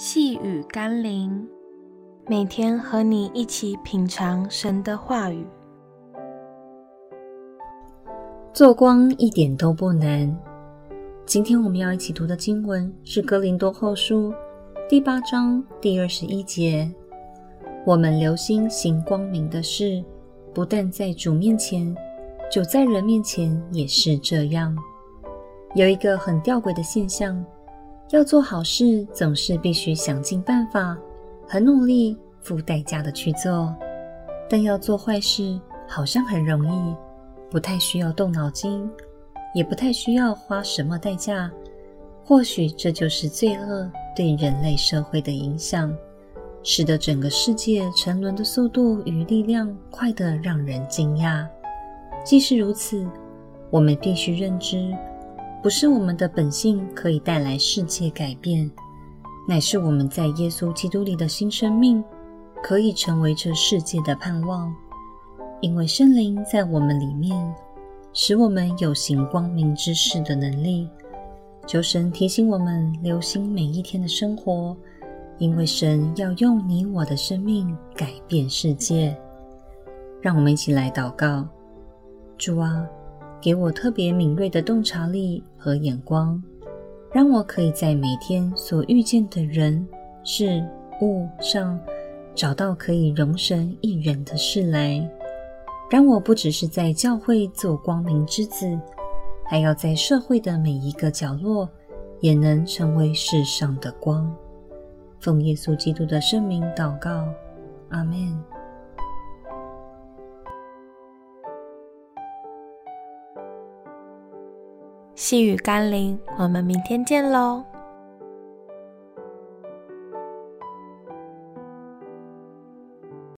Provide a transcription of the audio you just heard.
细雨甘霖，每天和你一起品尝神的话语。做光一点都不难。今天我们要一起读的经文是《哥林多后书》第八章第二十一节。我们留心行光明的事，不但在主面前，就在人面前也是这样。有一个很吊诡的现象。要做好事，总是必须想尽办法、很努力、付代价的去做；但要做坏事，好像很容易，不太需要动脑筋，也不太需要花什么代价。或许这就是罪恶对人类社会的影响，使得整个世界沉沦的速度与力量快得让人惊讶。既是如此，我们必须认知。不是我们的本性可以带来世界改变，乃是我们在耶稣基督里的新生命，可以成为这世界的盼望。因为圣灵在我们里面，使我们有行光明之事的能力。求神提醒我们留心每一天的生活，因为神要用你我的生命改变世界。让我们一起来祷告：主啊。给我特别敏锐的洞察力和眼光，让我可以在每天所遇见的人、事、物上找到可以荣神一人的事来。让我不只是在教会做光明之子，还要在社会的每一个角落也能成为世上的光。奉耶稣基督的圣名祷告，阿们。细雨甘霖，我们明天见喽。